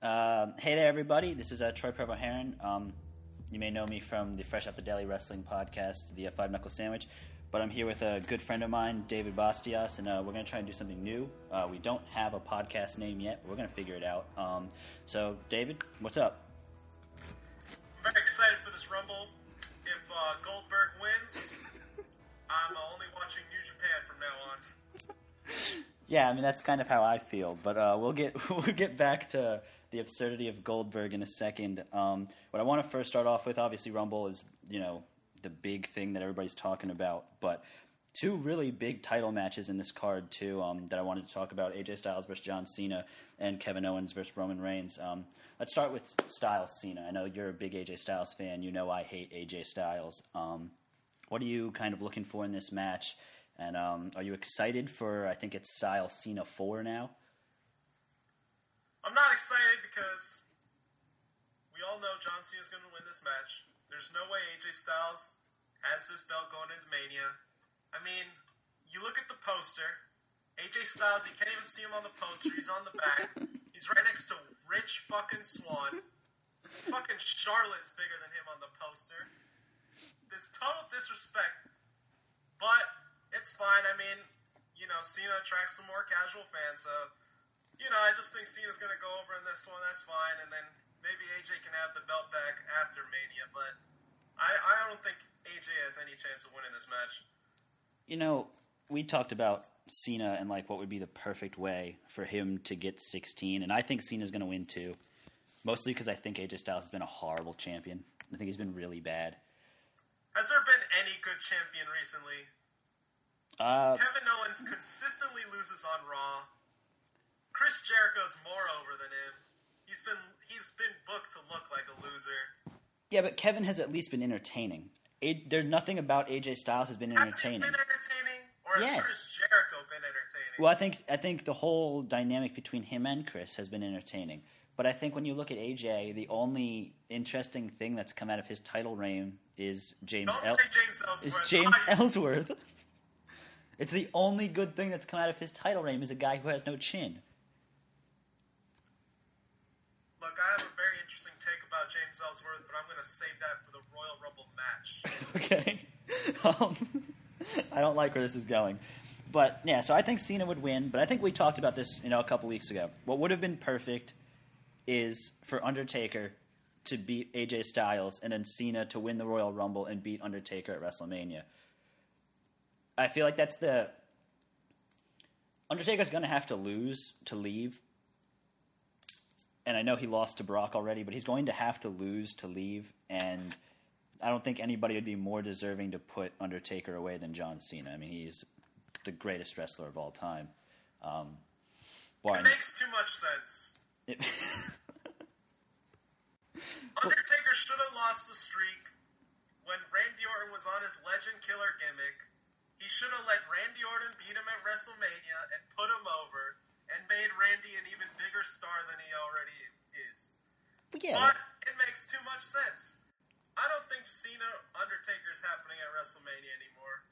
Uh, hey there, everybody. This is uh, Troy Provost-Heron. Um, you may know me from the Fresh Out the Daily Wrestling podcast, the uh, Five Knuckle Sandwich. But I'm here with a good friend of mine, David Bastias, and uh, we're going to try and do something new. Uh, we don't have a podcast name yet, but we're going to figure it out. Um, so, David, what's up? I'm very excited for this Rumble. If uh, Goldberg wins, I'm uh, only watching New Japan from now on. Yeah, I mean that's kind of how I feel, but uh, we'll get we'll get back to the absurdity of Goldberg in a second. Um, what I want to first start off with, obviously, Rumble is you know the big thing that everybody's talking about, but two really big title matches in this card too um, that I wanted to talk about: AJ Styles versus John Cena and Kevin Owens versus Roman Reigns. Um, let's start with Styles Cena. I know you're a big AJ Styles fan. You know I hate AJ Styles. Um, what are you kind of looking for in this match? And um, are you excited for? I think it's Styles Cena four now. I'm not excited because we all know John Cena is going to win this match. There's no way AJ Styles has this belt going into Mania. I mean, you look at the poster. AJ Styles, you can't even see him on the poster. He's on the back. He's right next to Rich fucking Swann. Fucking Charlotte's bigger than him on the poster. This total disrespect. But it's fine. I mean, you know, Cena attracts some more casual fans, so you know, I just think Cena's to go over in this one. That's fine, and then maybe AJ can have the belt back after Mania. But I, I don't think AJ has any chance of winning this match. You know, we talked about Cena and like what would be the perfect way for him to get 16, and I think Cena's to win too. Mostly because I think AJ Styles has been a horrible champion. I think he's been really bad. Has there been any good champion recently? Uh, Kevin Owens consistently loses on Raw. Chris Jericho's more over than him. He's been he's been booked to look like a loser. yeah, but Kevin has at least been entertaining. A- there's nothing about AJ Styles has been Has entertaining. been entertaining, or has Yes. Chris Jericho been entertaining? Well, I think I think the whole dynamic between him and Chris has been entertaining. But I think when you look at AJ, the only interesting thing that's come out of his title reign is James Don't El- say James is Ellsworth. James I- Ellsworth. It's the only good thing that's come out of his title reign is a guy who has no chin. Look, I have a very interesting take about James Ellsworth, but I'm going to save that for the Royal Rumble match. okay. Um, I don't like where this is going. But yeah, so I think Cena would win. But I think we talked about this, you know, a couple weeks ago. What would have been perfect is for Undertaker to beat AJ Styles and then Cena to win the Royal Rumble and beat Undertaker at WrestleMania. I feel like that's the Undertaker's going to have to lose to leave. And I know he lost to Brock already, but he's going to have to lose to leave and I don't think anybody would be more deserving to put Undertaker away than John Cena. I mean, he's the greatest wrestler of all time. Um, It makes too much sense. it- Undertaker should have lost the streak when Randy Orton was on his legend killer gimmick. He should have let Randy Orton beat him at WrestleMania and put him over and made Randy an even bigger star than he already is. but yeah, But it makes too much sense. I don't think Cena Undertaker's happening at WrestleMania anymore.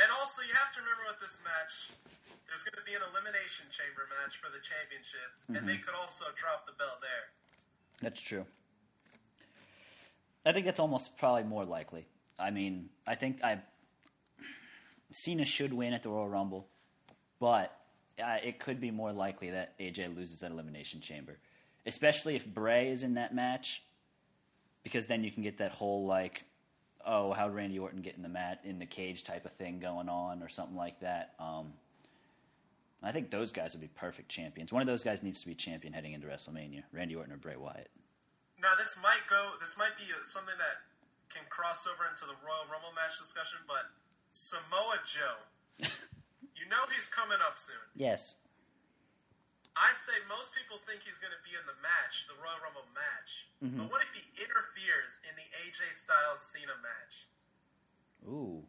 And also, you have to remember with this match, there's going to be an elimination chamber match for the championship, and they mm-hmm. could also drop the belt there. that's true. I think that's almost probably more likely. I mean, I think I Cena should win at the Royal Rumble, but uh, it could be more likely that AJ loses at Elimination Chamber, especially if Bray is in that match, because then you can get that whole like, oh, how would Randy Orton get in the mat in the cage type of thing going on, or something like that. Um, I think those guys would be perfect champions. One of those guys needs to be champion heading into WrestleMania: Randy Orton or Bray Wyatt. Now, this might go. This might be something that can cross over into the Royal Rumble match discussion, but Samoa Joe, you know he's coming up soon. Yes. I say most people think he's going to be in the match, the Royal Rumble match. Mm-hmm. But what if he interferes in the AJ Styles Cena match? Ooh.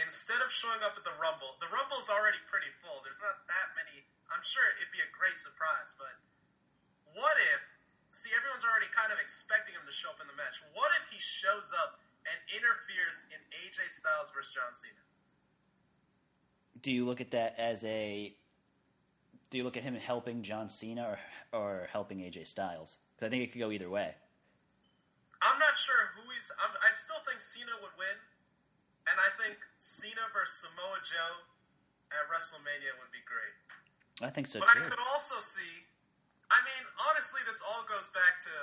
Instead of showing up at the Rumble, the Rumble's already pretty full. There's not that many. I'm sure it'd be a great surprise, but what if? See, everyone's already kind of expecting him to show up in the match. What if he shows up and interferes in AJ Styles versus John Cena? do you look at that as a? Do you look at him helping John Cena or or helping AJ Styles? Because I think it could go either way. I'm not sure who he's. I'm, I still think Cena would win, and I think Cena versus Samoa Joe at WrestleMania would be great. I think so too. But I could also see. I mean, honestly, this all goes back to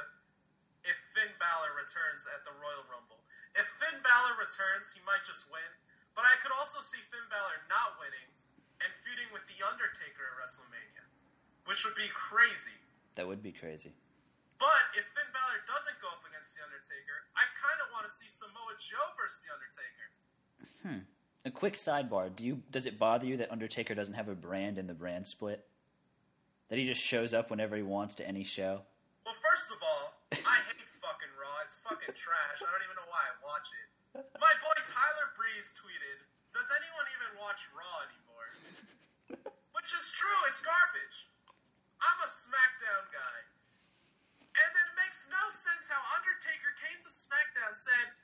if Finn Balor returns at the Royal Rumble. If Finn Balor returns, he might just win. But I could also see Finn Balor not winning and feuding with The Undertaker at WrestleMania, which would be crazy. That would be crazy. But if Finn Balor doesn't go up against The Undertaker, I kind of want to see Samoa Joe versus The Undertaker. Hmm. A quick sidebar: Do you does it bother you that Undertaker doesn't have a brand in the brand split? That he just shows up whenever he wants to any show. Well, first of all, I hate fucking Raw. It's fucking trash. I don't even know why I watch it. My boy Tyler Breeze tweeted, "Does anyone even watch Raw anymore?" Which is true. It's garbage. I'm a SmackDown guy, and then it makes no sense how Undertaker came to SmackDown said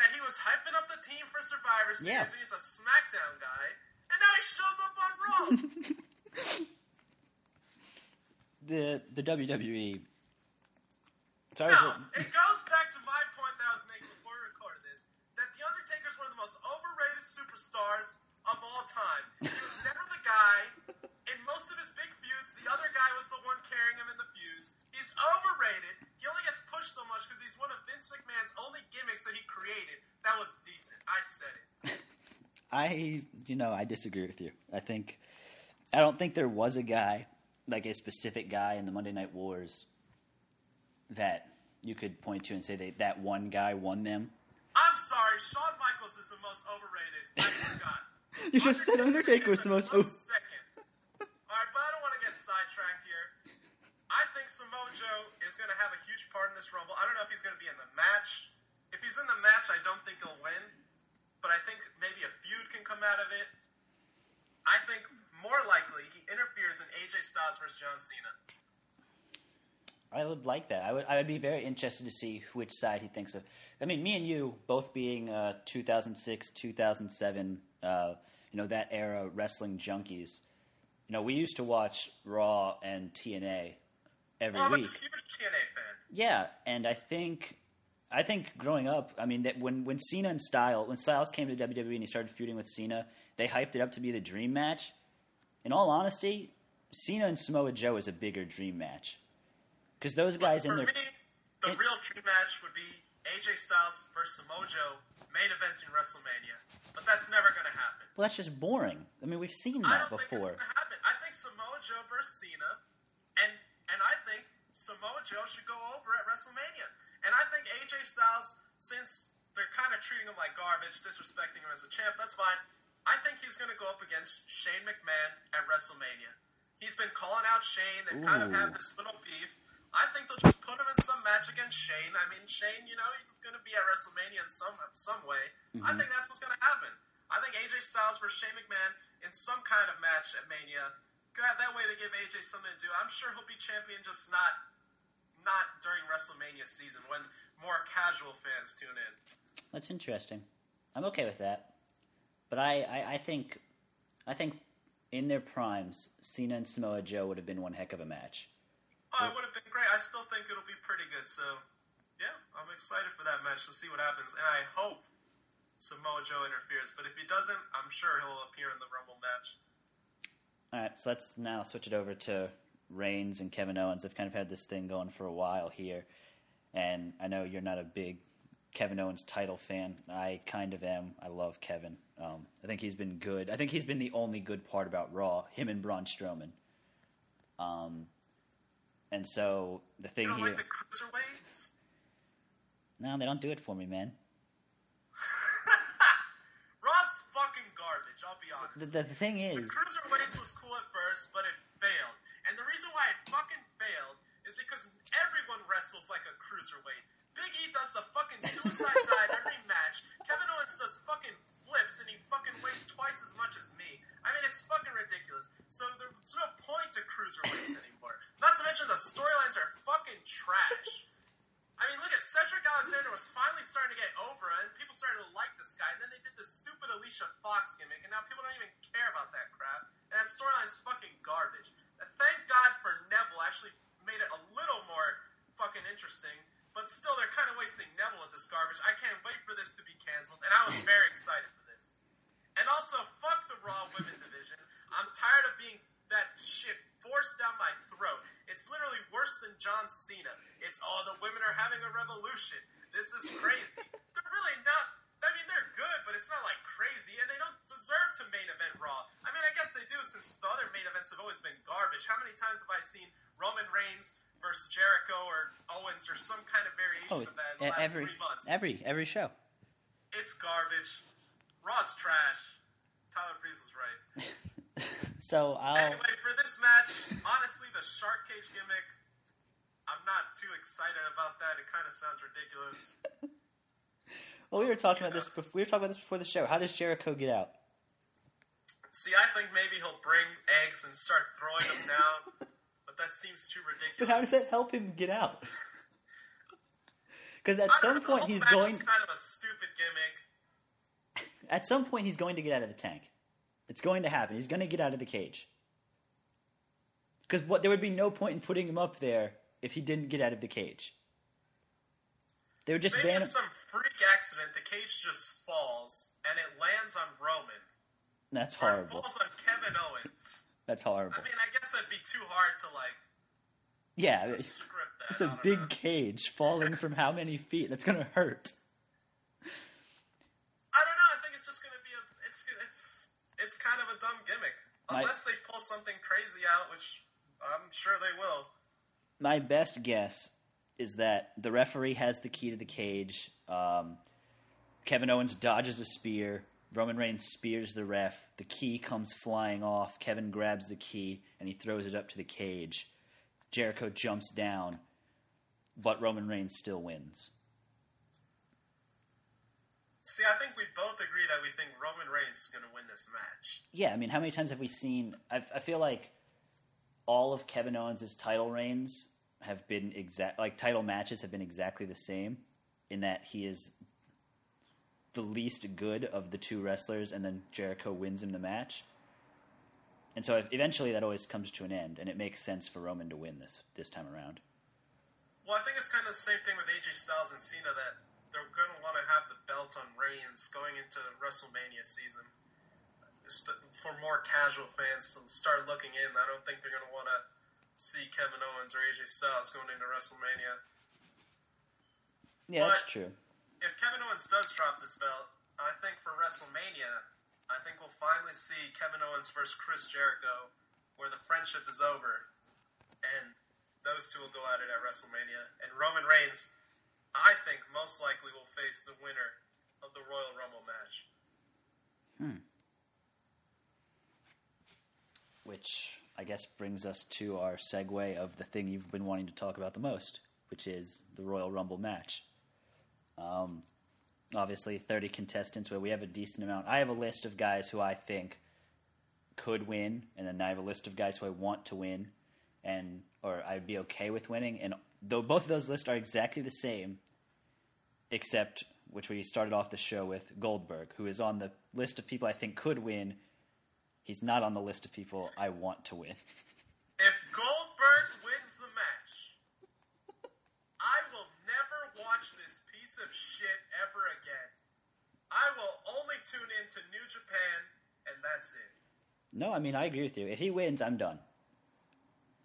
that he was hyping up the team for Survivor Series Yeah. and he's a SmackDown guy, and now he shows up on Raw. The the WWE. So No, it goes back to my point that I was making before we recorded this that The Undertaker is one of the most overrated superstars of all time. He was never the guy. In most of his big feuds, the other guy was the one carrying him in the feuds. He's overrated. He only gets pushed so much because he's one of Vince McMahon's only gimmicks that he created that was decent. I said it. I you know I disagree with you. I think I don't think there was a guy like a specific guy in the Monday Night Wars that you could point to and say that that one guy won them. I'm sorry, Shawn Michaels is the most overrated. I forgot. You just said Undertaker was is the most. close second. All right, but I don't want to get sidetracked here. I think Samoa Joe is going to have a huge part in this Rumble. I don't know if he's going to be in the match. If he's in the match, I don't think he'll win. But I think maybe a feud can come out of it. I think more likely he interferes in AJ Styles versus John Cena. I would like that. I would. I would be very interested to see which side he thinks of. I mean, me and you both being uh, 2006, 2007, uh, you know that era wrestling junkies. You know, we used to watch Raw and TNA every a week. huge TNA fan. Yeah, and I think I think growing up, I mean that when when Cena and Styles when Styles came to WWE and he started feuding with Cena, they hyped it up to be the dream match. In all honesty, Cena and Samoa Joe is a bigger dream match because those guys For in their me, the in- real dream match would be AJ Styles versus Samoa Joe, main event in WrestleMania. But that's never going to happen. well, that's just boring. I mean, we've seen I that don't think it's before. going to happen. I think Samoa Joe versus Cena, and and I think Samoa Joe should go over at WrestleMania. And I think AJ Styles, since they're kind of treating him like garbage, disrespecting him as a champ, that's fine. I think he's going to go up against Shane McMahon at WrestleMania. He's been calling out Shane. They've kind of Ooh. had this little beef. I think they'll just put him in some match against Shane. I mean, Shane, you know, he's going to be at WrestleMania in some some way. I mm-hmm. think that's what's going to happen. I think AJ Styles versus Shane McMahon in some kind of match at Mania. God, that way to give AJ something to do. I'm sure he'll be champion, just not not during WrestleMania season when more casual fans tune in. That's interesting. I'm okay with that, but I, I, I think I think in their primes, Cena and Samoa Joe would have been one heck of a match. Oh, it would have been great. I still think it'll be pretty good. So, yeah, I'm excited for that match to see what happens, and I hope Samoa Joe interferes. But if he doesn't, I'm sure he'll appear in the Rumble match. All right, so let's now switch it over to Reigns and Kevin Owens. They've kind of had this thing going for a while here, and I know you're not a big Kevin Owens title fan. I kind of am. I love Kevin. Um, I think he's been good. I think he's been the only good part about Raw. Him and Braun Strowman. Um, and so the thing You here, like the cruiserweights? no, they don't do it for me, man. Raw's fucking garbage. I'll be honest. The, the thing The is, cruiserweights was cool at first, but it failed. And the reason why it fucking failed is because everyone wrestles like a cruiserweight. Big E does the fucking suicide dive every match. Kevin Owens does fucking flips, and he fucking weighs twice as much as me. I mean, it's fucking ridiculous. So there's no point to cruiserweights anymore. Not to mention the storylines are fucking trash. I mean, look at Cedric Alexander was finally starting to get over, and people started to like this guy. And then they did the stupid Alicia Fox gimmick, and now people don't even care about that crap. And that storyline's fucking garbage. And thank God for Neville actually made it a little more fucking interesting. But still, they're kind of wasting Neville with this garbage. I can't wait for this to be canceled, and I was very excited for this. And also, fuck the Raw Women division. I'm tired of being that shit forced down my throat. It's literally worse than John Cena. It's all oh, the women are having a revolution. This is crazy. they're really not. I mean, they're good, but it's not like crazy, and they don't deserve to main event Raw. I mean, I guess they do since the other main events have always been garbage. How many times have I seen Roman Reigns versus Jericho or Owens or some kind of variation oh, of that in the last every, three months? Every every show. It's garbage. Raw's trash. Tyler Breeze was right. so I'll. Anyway, for this match, honestly, the shark cage gimmick, I'm not too excited about that. It kind of sounds ridiculous. well, we were talking about this. Before, we were talking about this before the show. How does Jericho get out? See, I think maybe he'll bring eggs and start throwing them down, but that seems too ridiculous. But how does that help him get out? Because at some know, point he's going. kind of a stupid gimmick. At some point he's going to get out of the tank. It's going to happen. He's going to get out of the cage. Because what there would be no point in putting him up there if he didn't get out of the cage. They would just Maybe ban in some freak accident, the cage just falls and it lands on Roman. That's horrible. Or it falls on Kevin Owens. That's horrible. I mean, I guess that'd be too hard to like. Yeah, to it's, it's a big know. cage falling from how many feet? That's gonna hurt. I don't know. I think it's just gonna be a. It's it's it's kind of a dumb gimmick. Unless my, they pull something crazy out, which I'm sure they will. My best guess is that the referee has the key to the cage. Um, Kevin Owens dodges a spear. Roman Reigns spears the ref. The key comes flying off. Kevin grabs the key and he throws it up to the cage. Jericho jumps down, but Roman Reigns still wins. See, I think we both agree that we think Roman Reigns is going to win this match. Yeah, I mean, how many times have we seen? I, I feel like all of Kevin Owens' title reigns have been exact, like title matches have been exactly the same, in that he is the least good of the two wrestlers, and then Jericho wins him the match. And so eventually that always comes to an end, and it makes sense for Roman to win this this time around. Well, I think it's kind of the same thing with AJ Styles and Cena that they're going to want to have the belt on Reigns going into WrestleMania season. For more casual fans to start looking in, I don't think they're going to want to see Kevin Owens or AJ Styles going into WrestleMania. Yeah, but that's true. If Kevin Owens does drop this belt, I think for WrestleMania, I think we'll finally see Kevin Owens versus Chris Jericho, where the friendship is over, and those two will go at it at WrestleMania. And Roman Reigns I think most likely will face the winner of the Royal Rumble match. Hmm. Which I guess brings us to our segue of the thing you've been wanting to talk about the most, which is the Royal Rumble match. Um, obviously, 30 contestants where we have a decent amount. I have a list of guys who I think could win, and then I have a list of guys who I want to win, and or I'd be okay with winning, and though both of those lists are exactly the same, except which we started off the show with Goldberg, who is on the list of people I think could win. He's not on the list of people I want to win. If Goldberg wins the match, I will never watch this piece of shit ever again. I will only tune in to New Japan, and that's it. No, I mean I agree with you. If he wins, I'm done.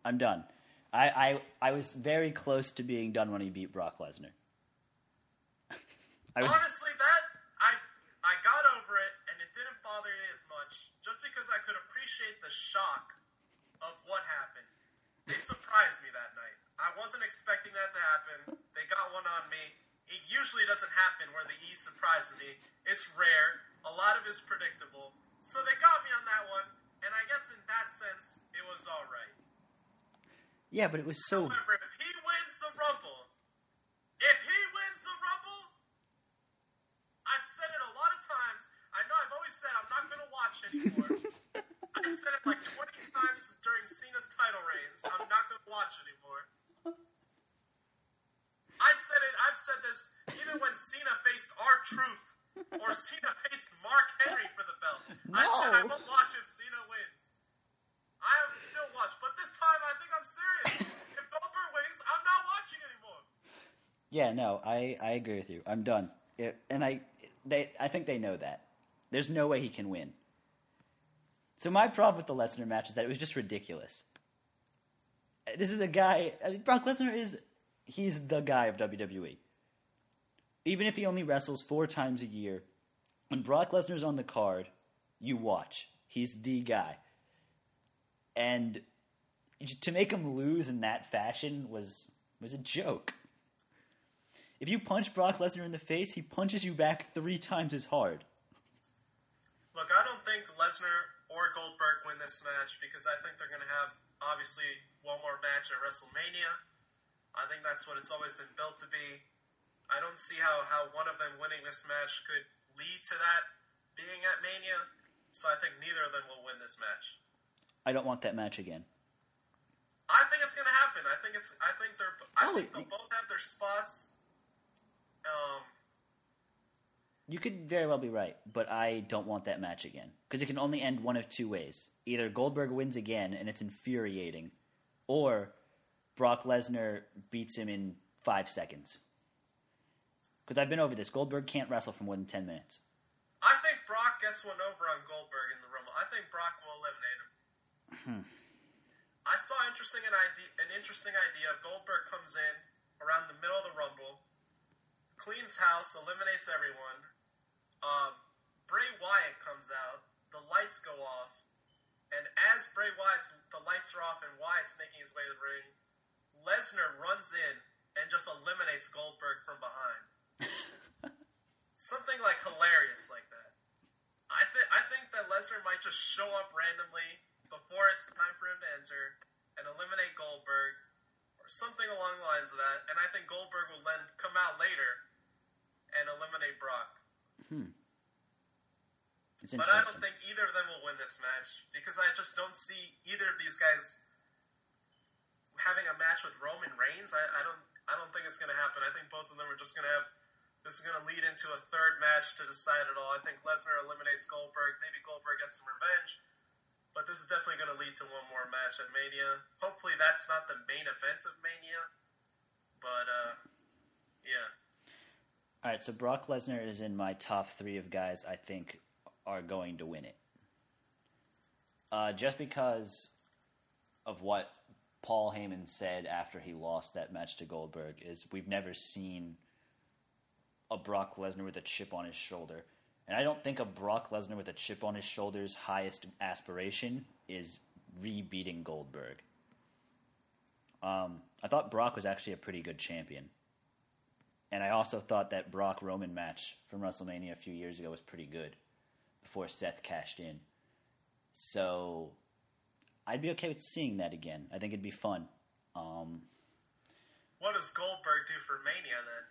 I'm done. I, I, I was very close to being done when he beat Brock Lesnar. was... Honestly, that I I got over it, and it didn't bother me as much, just because I could appreciate the shock of what happened. They surprised me that night. I wasn't expecting that to happen. They got one on me. It usually doesn't happen where the E surprises me. It's rare. A lot of it's predictable. So they got me on that one, and I guess in that sense, it was all right. Yeah, but it was so. However, if he wins the Rumble, if he wins the Rumble, I've said it a lot of times. I know I've always said I'm not going to watch anymore. I said it like 20 times during Cena's title reigns. I'm not going to watch anymore. I said it. I've said this even when Cena faced R-Truth or Cena faced Mark Henry for the belt. I said I won't watch if Cena wins. I have still watched, but this time I think I'm serious. if Goldberg wins, I'm not watching anymore. Yeah, no, I, I agree with you. I'm done. It, and I they I think they know that. There's no way he can win. So my problem with the Lesnar match is that it was just ridiculous. This is a guy. Brock Lesnar is he's the guy of WWE. Even if he only wrestles four times a year, when Brock Lesnar's on the card, you watch. He's the guy. And to make him lose in that fashion was was a joke. If you punch Brock Lesnar in the face, he punches you back three times as hard. Look, I don't think Lesnar or Goldberg win this match because I think they're going to have obviously one more match at WrestleMania. I think that's what it's always been built to be. I don't see how, how one of them winning this match could lead to that being at Mania. So I think neither of them will win this match. I don't want that match again. I think it's going to happen. I think it's. I think they're. I think they'll both have their spots. Um, You could very well be right, but I don't want that match again because it can only end one of two ways: either Goldberg wins again and it's infuriating, or Brock Lesnar beats him in five seconds. Because I've been over this. Goldberg can't wrestle for more than ten minutes. I think Brock gets one over on Goldberg in the Rumble. I think Brock will eliminate him. Hmm. I saw interesting an idea. An interesting idea. Goldberg comes in around the middle of the Rumble, cleans house, eliminates everyone. Um, Bray Wyatt comes out. The lights go off, and as Bray Wyatt's the lights are off and Wyatt's making his way to the ring, Lesnar runs in and just eliminates Goldberg from behind something like hilarious like that. I think I think that Lesnar might just show up randomly before it's time for him to enter and eliminate Goldberg or something along the lines of that. And I think Goldberg will then come out later and eliminate Brock. Hmm. It's But I don't think either of them will win this match because I just don't see either of these guys having a match with Roman Reigns. I, I don't I don't think it's going to happen. I think both of them are just going to have this is going to lead into a third match to decide it all. I think Lesnar eliminates Goldberg. Maybe Goldberg gets some revenge. But this is definitely going to lead to one more match at Mania. Hopefully that's not the main event of Mania. But uh yeah. All right, so Brock Lesnar is in my top three of guys I think are going to win it. Uh, just because of what Paul Heyman said after he lost that match to Goldberg is we've never seen a Brock Lesnar with a chip on his shoulder. And I don't think a Brock Lesnar with a chip on his shoulder's highest aspiration is re-beating Goldberg. Um, I thought Brock was actually a pretty good champion. And I also thought that Brock Roman match from WrestleMania a few years ago was pretty good before Seth cashed in. So I'd be okay with seeing that again. I think it'd be fun. Um, What does Goldberg do for Mania then?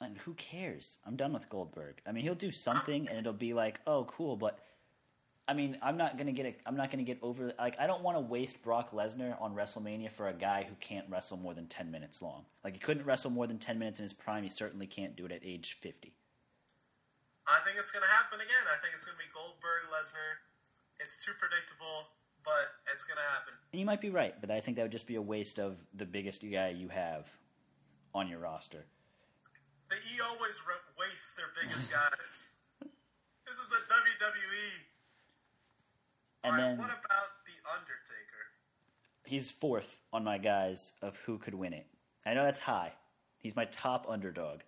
and who cares? I'm done with Goldberg. I mean, he'll do something, and it'll be like, oh, cool. But I mean, I'm not gonna get. A, I'm not gonna get over. Like, I don't want to waste Brock Lesnar on WrestleMania for a guy who can't wrestle more than ten minutes long. Like, he couldn't wrestle more than ten minutes in his prime. He certainly can't do it at age fifty. I think it's going to happen again. I think it's going to be Goldberg Lesnar. It's too predictable, but it's going to happen. And you might be right, but I think that would just be a waste of the biggest guy you have on your roster. The E always re- wastes their biggest guys. this is a WWE. And All right, then what about the Undertaker? he's fourth on my guys of who could win it. I know that's high. He's my top underdog.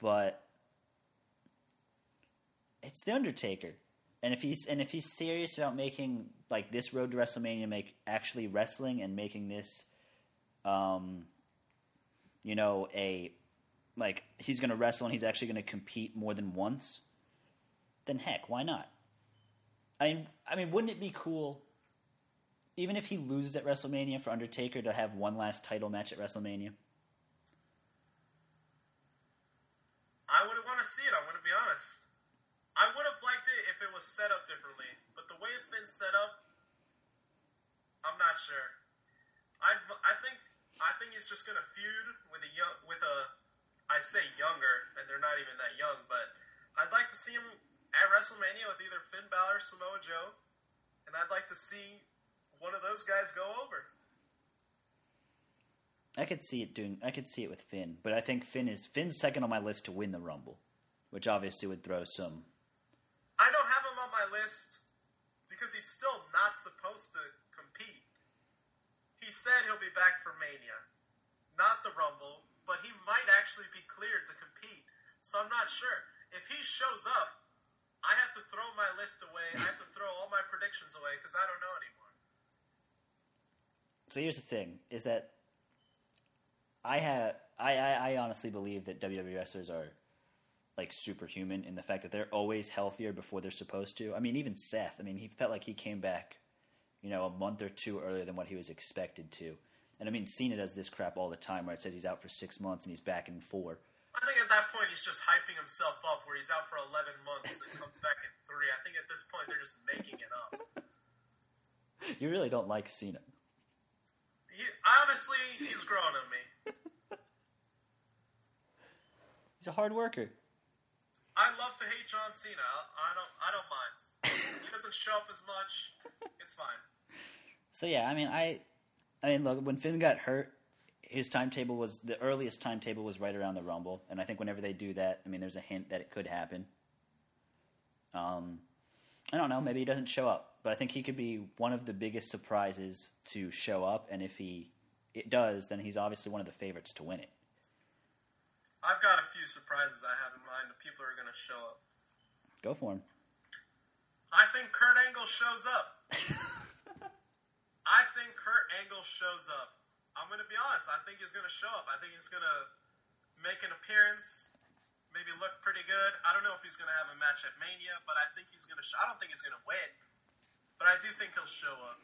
But it's the Undertaker. And if he's and if he's serious about making like this road to WrestleMania make actually wrestling and making this um you know, a like he's gonna wrestle and he's actually gonna compete more than once, then heck, why not? I mean I mean wouldn't it be cool even if he loses at WrestleMania for Undertaker to have one last title match at WrestleMania? I would want to see it. I'm going to be honest. I would have liked it if it was set up differently, but the way it's been set up, I'm not sure. I I think I think he's just to feud with a young with a I say younger, and they're not even that young, but I'd like to see him at WrestleMania with either Finn Balor or Samoa Joe, and I'd like to see one of those guys go over. I could see it doing. I could see it with Finn, but I think Finn is Finn's second on my list to win the Rumble, which obviously would throw some. I don't have him on my list because he's still not supposed to compete. He said he'll be back for Mania, not the Rumble, but he might actually be cleared to compete. So I'm not sure. If he shows up, I have to throw my list away. I have to throw all my predictions away because I don't know anymore. So here's the thing: is that I have I, I, I honestly believe that WWE wrestlers are like superhuman in the fact that they're always healthier before they're supposed to. I mean, even Seth. I mean, he felt like he came back, you know, a month or two earlier than what he was expected to. And I mean, Cena does this crap all the time, where it says he's out for six months and he's back in four. I think at that point he's just hyping himself up, where he's out for 11 months and comes back in three. I think at this point they're just making it up. You really don't like Cena. He, honestly, he's grown on me. He's a hard worker. I love to hate John Cena. I don't. I don't mind. He doesn't show up as much. It's fine. So yeah, I mean, I, I mean, look, when Finn got hurt, his timetable was the earliest timetable was right around the Rumble, and I think whenever they do that, I mean, there's a hint that it could happen. Um, I don't know. Maybe he doesn't show up, but I think he could be one of the biggest surprises to show up, and if he it does, then he's obviously one of the favorites to win it. I've got a few surprises I have in mind. The people are going to show up. Go for him. I think Kurt Angle shows up. I think Kurt Angle shows up. I'm going to be honest. I think he's going to show up. I think he's going to make an appearance, maybe look pretty good. I don't know if he's going to have a match at Mania, but I think he's going to. Sh- I don't think he's going to win, but I do think he'll show up.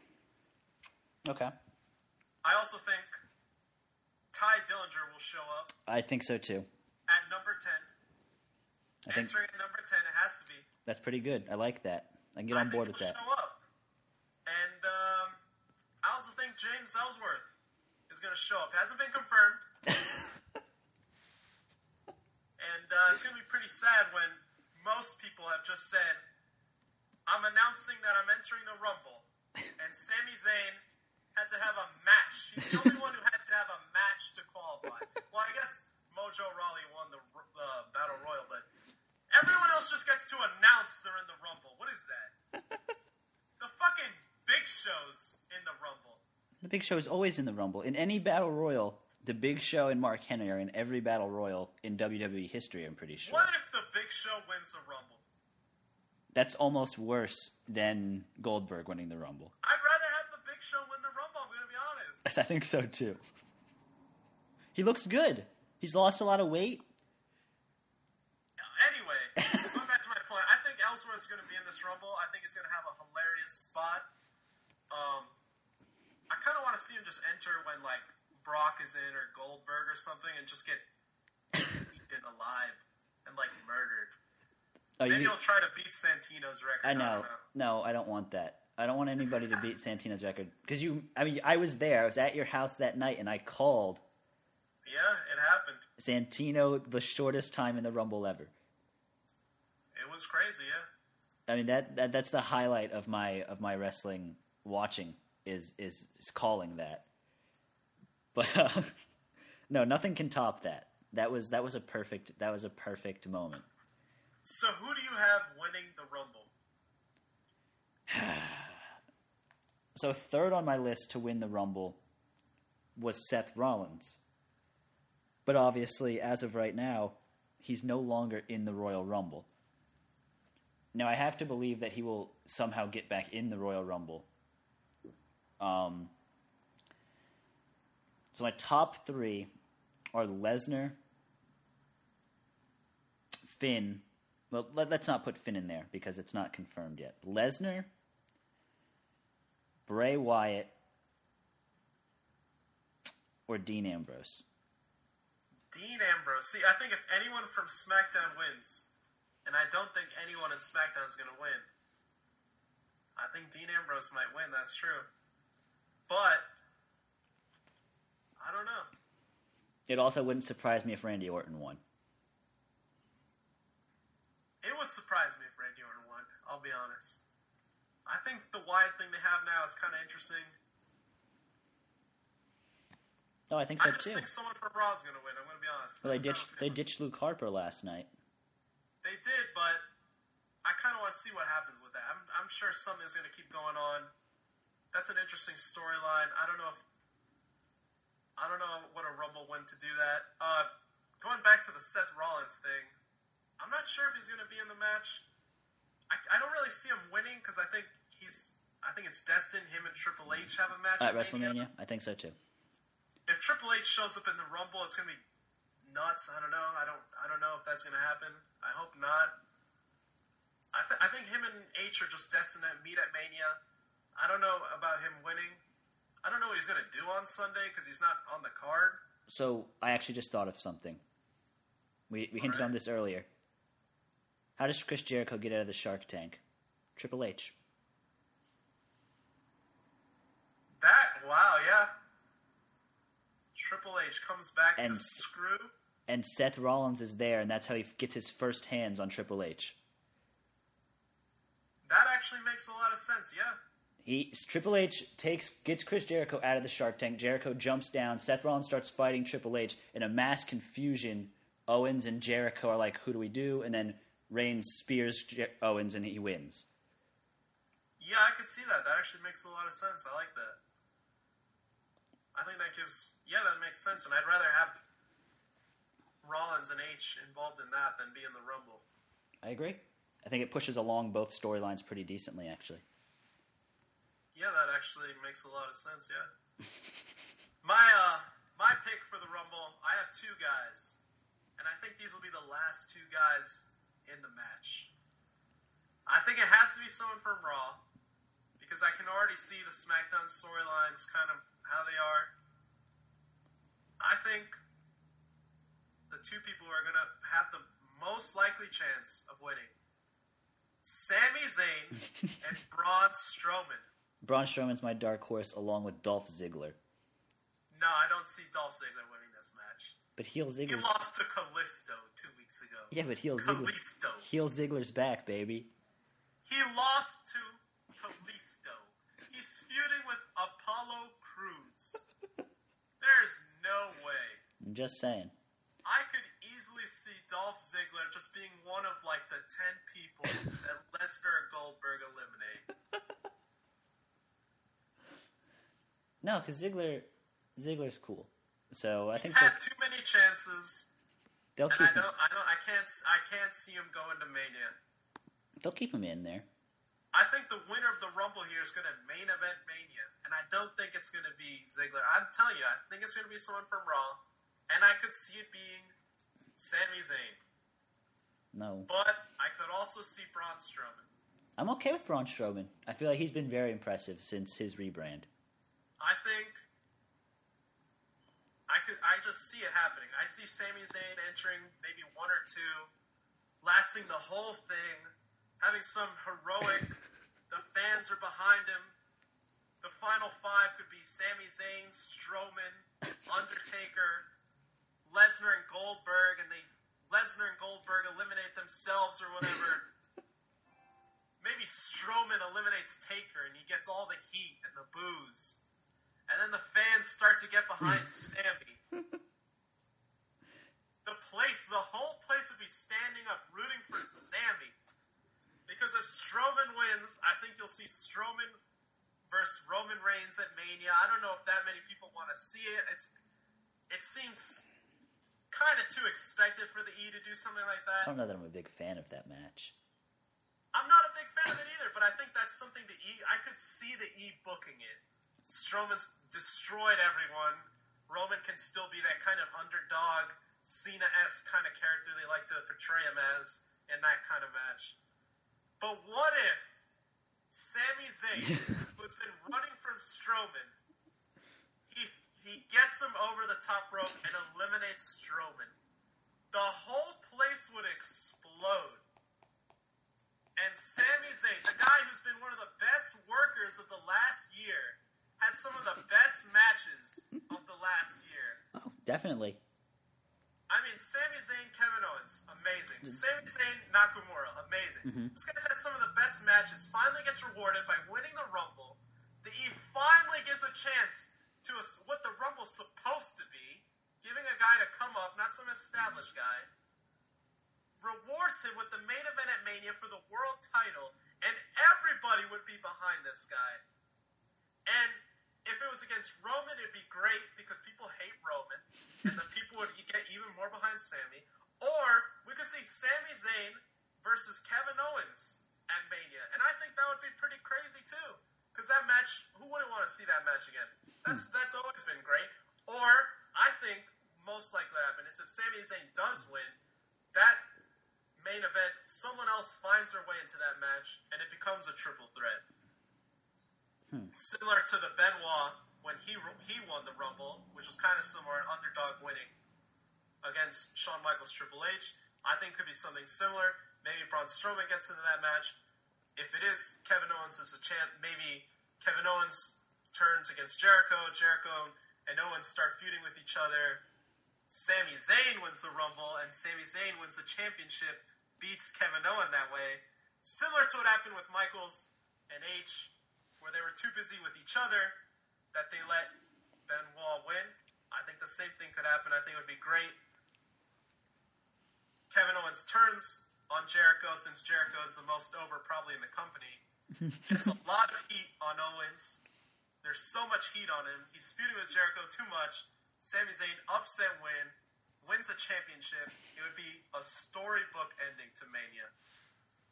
Okay. I also think Tye Dillinger will show up I think so too. at number ten. I think Entering at number ten, it has to be. that's pretty good. I like that. I can get on I board with he'll that. Show up. And um, I also think James Ellsworth is going to show up. Hasn't been confirmed, and uh, it's going to be pretty sad when most people have just said, "I'm announcing that I'm entering the Rumble," and Sami Zayn had to have a match. He's the only one who had to have a match to qualify. Well, I guess Mojo Rawley won the uh, Battle Royal, but everyone else just gets to announce they're in the Rumble. What is that? the fucking Big Show's in the Rumble. The Big Show is always in the Rumble. In any battle royal, the Big Show and Mark Henry are in every battle royal in WWE history. I'm pretty sure. What if the Big Show wins the Rumble? That's almost worse than Goldberg winning the Rumble. I'd rather have the Big Show win the Rumble. I'm going to be honest. I think so too. He looks good. He's lost a lot of weight. Anyway, going back to my point, I think Ellsworth's going to be in this Rumble. I think he's going to have a hilarious spot. Um, I kind of want to see him just enter when like Brock is in or Goldberg or something, and just get eaten alive and like murdered. Oh, Maybe you, he'll try to beat Santino's record. I don't know. No, I don't want that. I don't want anybody to beat Santino's record because you. I mean, I was there. I was at your house that night, and I called Yeah, it happened. Santino the shortest time in the Rumble ever. It was crazy. Yeah. I mean that, that that's the highlight of my of my wrestling watching is is, is calling that. But uh, no, nothing can top that. That was that was a perfect that was a perfect moment. So who do you have winning the Rumble? So third on my list to win the Rumble was Seth Rollins. But obviously, as of right now, he's no longer in the Royal Rumble. Now I have to believe that he will somehow get back in the Royal Rumble. Um, so my top three are Lesnar, Finn. Well, let, us not put Finn in there because it's not confirmed yet. Lesnar, Bray Wyatt, or Dean Ambrose. Dean Ambrose. See, I think if anyone from SmackDown wins, and I don't think anyone in SmackDown is going to win, I think Dean Ambrose might win. That's true. But I don't know. It also wouldn't surprise me if Randy Orton won. It would surprise me if Randy Orton won. I'll be honest. I think the Wyatt thing they have now is kind of interesting. No, I think I so just too. think someone from Raw is going to win. I'm going to be honest. Well, they I ditched they ditched Luke Harper last night. They did, but I kind of want to see what happens with that. I'm, I'm sure something's going to keep going on. That's an interesting storyline. I don't know if I don't know what a Rumble win to do that. Uh, going back to the Seth Rollins thing, I'm not sure if he's going to be in the match. I, I don't really see him winning because I think he's. I think it's destined him and Triple H have a match At at Mania. WrestleMania, I think so too. If Triple H shows up in the Rumble, it's going to be nuts. I don't know. I don't. I don't know if that's going to happen. I hope not. I, th- I think him and H are just destined to meet at Mania. I don't know about him winning. I don't know what he's going to do on Sunday because he's not on the card. So I actually just thought of something. We we hinted Alright. on this earlier. How does Chris Jericho get out of the Shark Tank? Triple H. That wow, yeah. Triple H comes back to And- screw. And Seth Rollins is there, and that's how he gets his first hands on Triple H. That actually makes a lot of sense. Yeah. He Triple H takes gets Chris Jericho out of the Shark Tank. Jericho jumps down. Seth Rollins starts fighting Triple H in a mass confusion. Owens and Jericho are like, "Who do we do?" And then Reigns spears Owens, and he wins. Yeah, I could see that. That actually makes a lot of sense. I like that. I think that gives yeah, that makes sense. And I'd rather have Rollins and H involved in that than be in the Rumble. I agree. I think it pushes along both storylines pretty decently, actually. Yeah, that actually makes a lot of sense. Yeah. my uh, my pick for the Rumble, I have two guys, and I think these will be the last two guys in the match. I think it has to be someone from Raw because I can already see the SmackDown storylines kind of how they are. I think the two people who are going to have the most likely chance of winning Sami Zayn and Braun Strowman. Braun Strowman's my dark horse, along with Dolph Ziggler. No, I don't see Dolph Ziggler winning this match. But heel Ziggler. He lost to Kalisto two weeks ago. yeah, but heel Ziggler, Kalisto. heel Ziggler's back, baby. He lost to Kalisto. He's feuding with Apollo Crews. There's no way. I'm just saying. I could easily see Dolph Ziggler just being one of like the ten people that Lesnar and Goldberg eliminate. No, because Ziggler, Ziggler's cool. So I He's think had too many chances, they'll keep I him. don't, I don't, I can't, I can't see him going to Mania. They'll keep him in there. I think the winner of the Rumble here is going to main event Mania, and I don't think it's going to be Ziggler. I'm telling you, I think it's going to be someone from Raw, and I could see it being Sami Zayn. No, But I could also see Braun Strowman. I'm okay with Braun Strowman. I feel like he's been very impressive since his rebrand. I think I could. I just see it happening. I see Sami Zayn entering maybe one or two, lasting the whole thing, having some heroic. the fans are behind him. The final five could be Sami Zayn, Strowman, Undertaker, Lesnar, and Goldberg, and they Lesnar and Goldberg eliminate themselves or whatever. Maybe Strowman eliminates Taker and he gets all the heat and the boos. And then the fans start to get behind Sami. The place, the whole place would be standing up rooting for Sami. Because if Strowman wins, I think you'll see Strowman versus Roman Reigns at Mania. I don't know if that many people want to see it. It's it seems kind of too expected for the E to do something like that. I don't know that I'm a big fan of that match. I'm not a big fan of it either, but I think that's something the E. I could see the E booking it. Strowman's destroyed everyone. Roman can still be that kind of underdog, Cena esque kind of character they like to portray him as in that kind of match. But what if Sami Zayn, who's been running from Strowman, he he gets him over the top rope and eliminates Strowman? The whole place would explode. And Sami Zayn, the guy who's been one of the best workers of the last year, has some of the best matches of the last year. Oh, definitely. I mean, Sami Zayn, Kevin Owens, amazing. Sami Zayn, Nakamura, amazing. Mhm. This guy's had some of the best matches. Finally gets rewarded by winning the Rumble. The E finally gives a chance to a, what the Rumble's supposed to be, giving a guy to come up, not some established guy. Rewards him with the main event at Mania for the world title, and everybody would be behind this guy. And if it was against Roman, it'd be great because people hate Roman, and the people would get even more behind Sami. Or we could see Sami Zayn versus Kevin Owens at Mania, and I think that would be pretty crazy too. Because that match, who wouldn't want to see that match again? That's hmm. that's always been great. Or I think most likely happen is if Sami Zayn does win, that main event, someone else finds their way into that match, and it becomes a triple threat similar to the Benoit when he he won the Rumble, which was kind of similar, an underdog winning against Shawn Michaels Triple H. I think could be something similar. Maybe Braun Strowman gets into that match. If it is Kevin Owens as a champ, maybe Kevin Owens turns against Jericho. Jericho and Owens start feuding with each other. Sami Zayn wins the Rumble, and Sami Zayn wins the championship, beats Kevin Owens that way. Similar to what happened with Michaels and H, where they were too busy with each other that they let Benoit win. I think the same thing could happen. I think it would be great. Kevin Owens turns on Jericho since Jericho is the most over probably in the company. Gets a lot of heat on Owens. There's so much heat on him. He's feuding with Jericho too much. Sami Zayn upset win, wins a championship. It would be a storybook ending to Mania.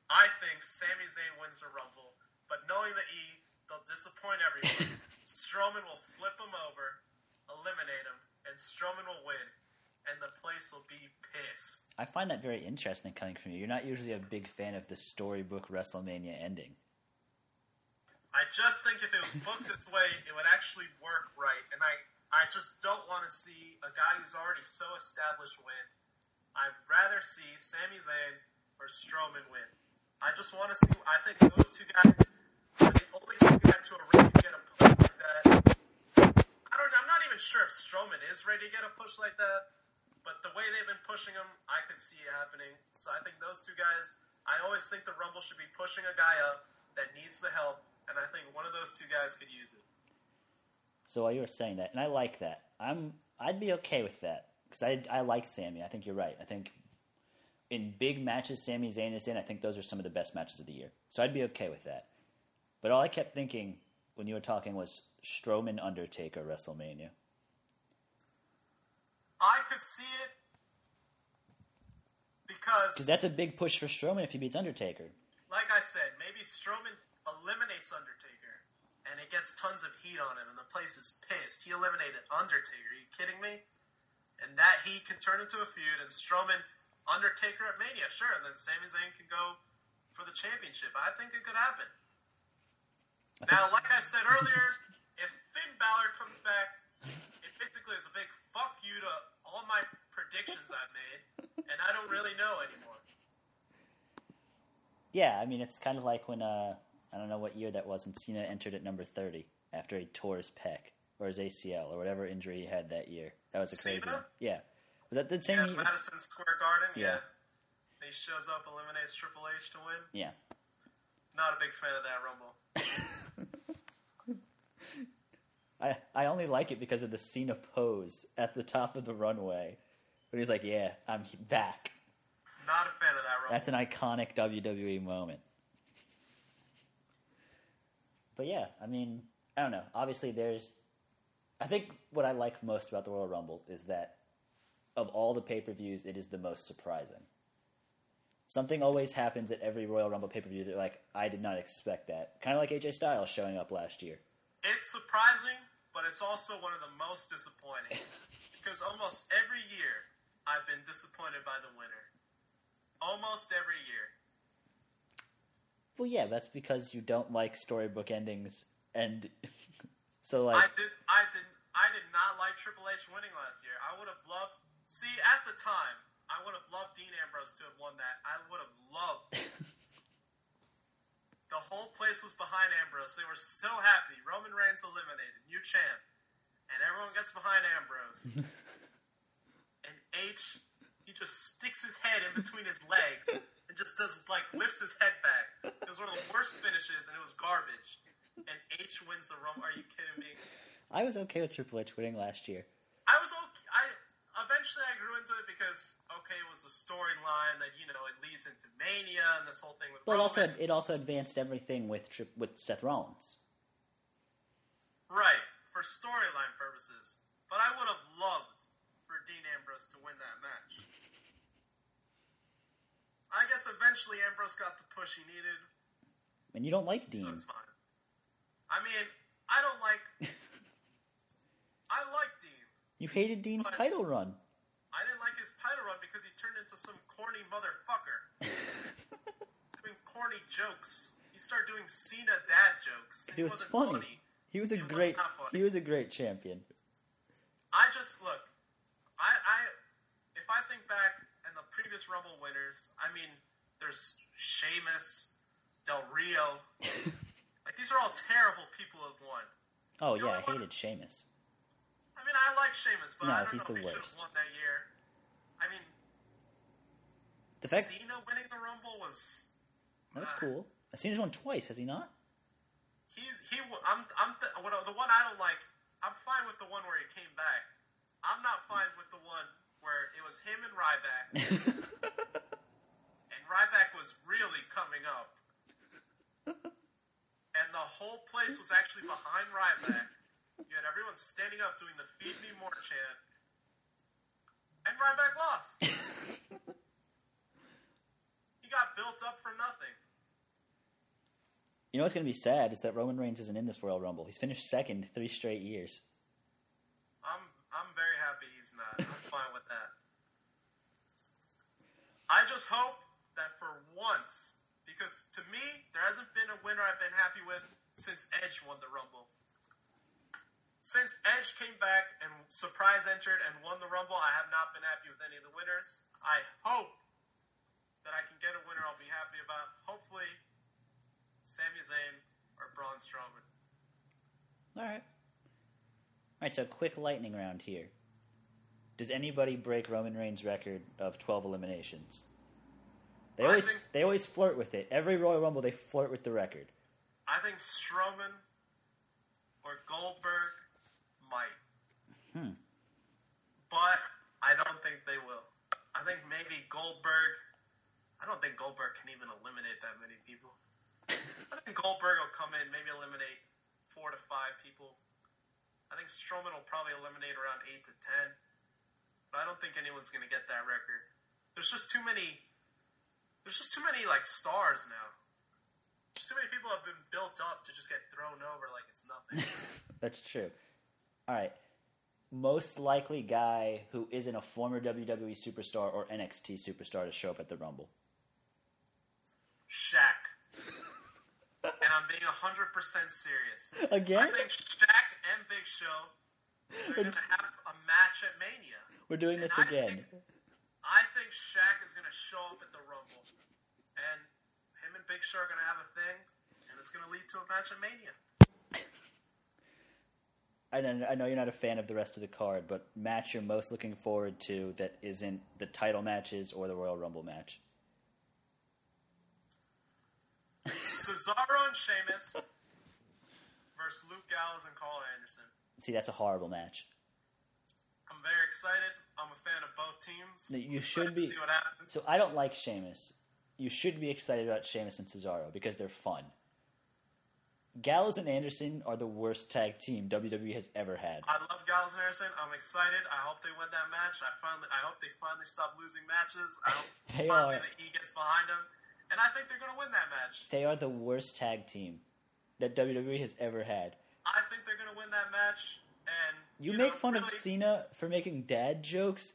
I think Sami Zayn wins the Rumble, but knowing the E, they'll disappoint everyone. Strowman will flip him over, eliminate him, and Strowman will win, and the place will be pissed. I find that very interesting coming from you. You're not usually a big fan of the storybook WrestleMania ending. I just think if it was booked this way, it would actually work right, and I, I just don't want to see a guy who's already so established win. I'd rather see Sami Zayn or Strowman win. I just want to see. I think those two guys to get a push like that. I don't. I'm not even sure if Strowman is ready to get a push like that, but the way they've been pushing him, I could see it happening. So I think those two guys. I always think the Rumble should be pushing a guy up that needs the help, and I think one of those two guys could use it. So while you were saying that, and I like that, I'm I'd be okay with that because I I like Sami. I think you're right. I think in big matches Sami Zayn is in, I think those are some of the best matches of the year. So I'd be okay with that. But all I kept thinking when you were talking was Strowman Undertaker WrestleMania. I could see it because, that's a big push for Strowman if he beats Undertaker. like I said, maybe Strowman eliminates Undertaker, and it gets tons of heat on him, and the place is pissed. He eliminated Undertaker. Are you kidding me? And that heat can turn into a feud, and Strowman, Undertaker at Mania, sure, and then Sami Zayn can go for the championship. I think it could happen. Now, like I said earlier, if Finn Balor comes back, it basically is a big fuck you to all my predictions I've made, and I don't really know anymore. Yeah, I mean it's kind of like when uh I don't know what year that was when Cena entered at number thirty after he tore his pec or his ACL or whatever injury he had that year. That was a crazy Cena? one. Yeah. Was that the same Yeah, year? Madison Square Garden, Yeah. yeah. He shows up, eliminates Triple H to win. Yeah. Not a big fan of that Rumble. I I only like it because of the Cena pose at the top of the runway. But he's like, "Yeah, I'm back." Not a fan of that Rumble. That's an iconic WWE moment. But yeah, I mean, I don't know. Obviously, there's. I think what I like most about the Royal Rumble is that of all the pay per views, it is the most surprising. Something always happens at every Royal Rumble pay per view that, like, I did not expect that. Kind of like AJ Styles showing up last year. It's surprising, but it's also one of the most disappointing. because almost every year, I've been disappointed by the winner. Almost every year. Well, yeah, that's because you don't like storybook endings, and so like I did. I did. I did not like Triple H winning last year. I would have loved. See, at the time, I would have loved Dean Ambrose to have won that. I would have loved. the whole place was behind Ambrose. They were so happy. Roman Reigns eliminated, new champ, and everyone gets behind Ambrose. and H he just sticks his head in between his legs and just does like lifts his head back. It was one of the worst finishes, and it was garbage. And H wins the Rumble. Are you kidding me? I was okay with Triple H winning last year. I was okay. I eventually I grew into it because okay, it was a storyline that you know it leads into Mania and this whole thing with But it Roman. also it also advanced everything with with Seth Rollins. Right, for storyline purposes. But I would have loved for Dean Ambrose to win that match. I guess eventually Ambrose got the push he needed, And you don't like so Dean. it's fine. I mean, I don't like. I like Dean. You hated Dean's title run. I didn't like his title run because he turned into some corny motherfucker. Doing corny jokes. He started doing Cena dad jokes. It was wasn't funny. He was a It was great funny. he was a great champion. I just look. I, I if I think back and the previous Rumble winners, I mean, there's Sheamus, Del Rio. like these are all terrible people who have won. Oh You yeah, I what? hated Sheamus. I mean, I like Sheamus, but No, I don't he's know the if he should worst. have won that year. I mean, The fact Cena winning the Rumble was that's uh, cool. Cena's won twice, has he not? He's he. I'm I'm the, what, the one I don't like. I'm fine with the one where he came back. I'm not fine with the one where it was him and Ryback, and Ryback was really coming up, and the whole place was actually behind Ryback. You had everyone standing up doing the "Feed Me More" chant, and Ryback lost. built up for nothing. you know what's gonna be sad is that Roman Reigns isn't in this Royal Rumble. He's finished second three straight years. I'm I'm very happy he's not. I'm fine with that. I just hope that for once, because to me, there hasn't been a winner I've been happy with since Edge won the Rumble. Since Edge came back and surprise entered and won the Rumble, I have not been happy with any of the winners. I hope that I can get a winner I'll be happy about. Hopefully, Sami Zayn or Braun Strowman. All right. All right. So quick lightning round here. Does anybody break Roman Reigns' record of twelve eliminations? They I always think- they always flirt with it. Every Royal Rumble they flirt with the record. I think Strowman or Goldberg might. Hmm. But I don't think they will. I think maybe Goldberg. I don't think Goldberg can even eliminate that many people. I think Goldberg will come in, maybe eliminate four to five people. I think Strowman will probably eliminate around eight to ten. But I don't think anyone's going to get that record. There's just too many. There's just too many like stars now. Too many people have been built up to just get thrown over like it's nothing. That's true. All right. Most likely guy who isn't a former WWE superstar or NXT superstar to show up at the Rumble. Shaq. and I'm being 100% serious. Again? I think Shaq and Big Show are going to have a match at Mania. We're doing this And I again. think- I think Shaq is going to show up at the Rumble. And him and Big Show are going to have a thing, and it's going to lead to a match at Mania. I know, I know you're not a fan of the rest of the card, but match you're most looking forward to that isn't the title matches or the Royal Rumble match. Cesaro and Sheamus versus Luke Gallows and Carl Anderson. See, that's a horrible match. I'm very excited. I'm a fan of both teams. No, you I'm should be- See what happens. So I don't like Sheamus. You should be excited about Sheamus and Cesaro because they're fun. Gallows and Anderson are the worst tag team WWE has ever had. I love Gallows and Anderson. I'm excited. I hope they win that match. I finally, I hope they finally stop losing matches. I hope They finally are- that he gets behind them, and I think they're going to win that match. They are the worst tag team that WWE has ever had. I think they're going to win that match. And You, know, make fun of Cena for making dad jokes,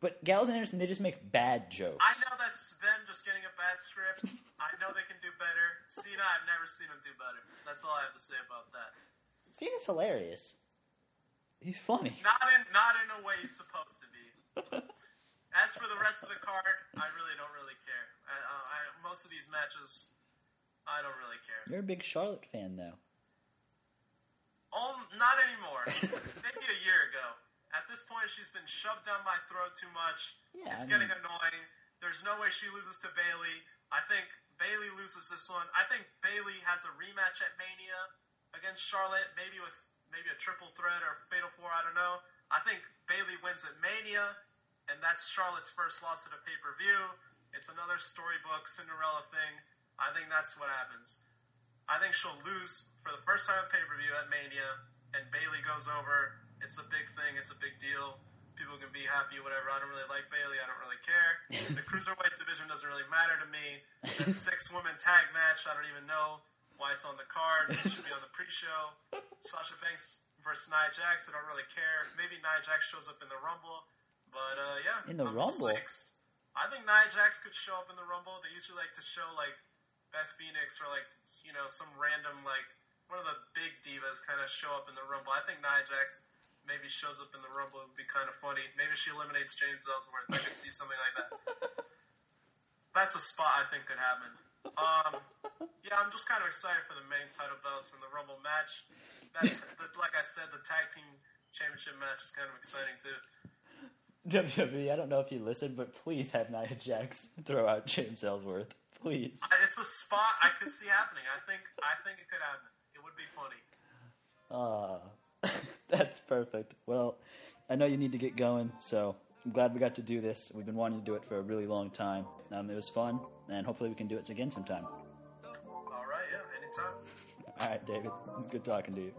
but Gallows and Anderson they just make bad jokes. I know that's them just getting a bad script. I know they can do better. Cena, I've never seen him do better. That's all I have to say about that. Cena's hilarious. He's funny. Not in, not in a way he's supposed to be. As for the rest of the card, I really don't really care. I, uh, I, most of these matches, I don't really care. You're a big Charlotte fan, though. Oh, not anymore. Maybe a year ago. At this point, she's been shoved down my throat too much. Yeah, it's I getting mean- annoying. There's no way she loses to Bayley. I think Bayley loses this one. I think Bayley has a rematch at Mania against Charlotte, maybe with maybe a triple threat or fatal four. I don't know. I think Bayley wins at Mania, and that's Charlotte's first loss at a pay per view. It's another storybook Cinderella thing. I think that's what happens. I think she'll lose for the first time at pay per view at Mania, and Bayley goes over. It's a big thing. It's a big deal. People can be happy, whatever. I don't really like Bayley. I don't really care. The cruiserweight division doesn't really matter to me. That six woman tag match, I don't even know why it's on the card. It should be on the pre show. Sasha Banks versus Nia Jax. I don't really care. Maybe Nia Jax shows up in the Rumble. But uh, yeah. In the I'm just, Rumble? like, s- I think Nia Jax could show up in the Rumble. They usually like to show like Beth Phoenix or like you know some random like one of the big divas kind of show up in the Rumble. I think Nia Jax maybe shows up in the Rumble. It would be kind of funny. Maybe she eliminates James Ellsworth. I could see something like that. That's a spot I think could happen. Um, yeah, I'm just kind of excited for the main title belts and the Rumble match. That, like I said, the tag team championship match is kind of exciting too. WWE, I don't know if you listened, but please have Nia Jax throw out James Ellsworth. Please. It's a spot I could see happening. I think I think it could happen. It would be funny. Ah, that's perfect. Well, I know you need to get going, so I'm glad we got to do this. We've been wanting to do it for a really long time. Um, it was fun, and hopefully we can do it again sometime. All right, yeah, anytime. All right, David. It was good talking to you.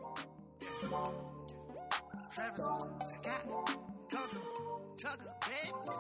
Travis Scott, Tugger, Tugger, baby.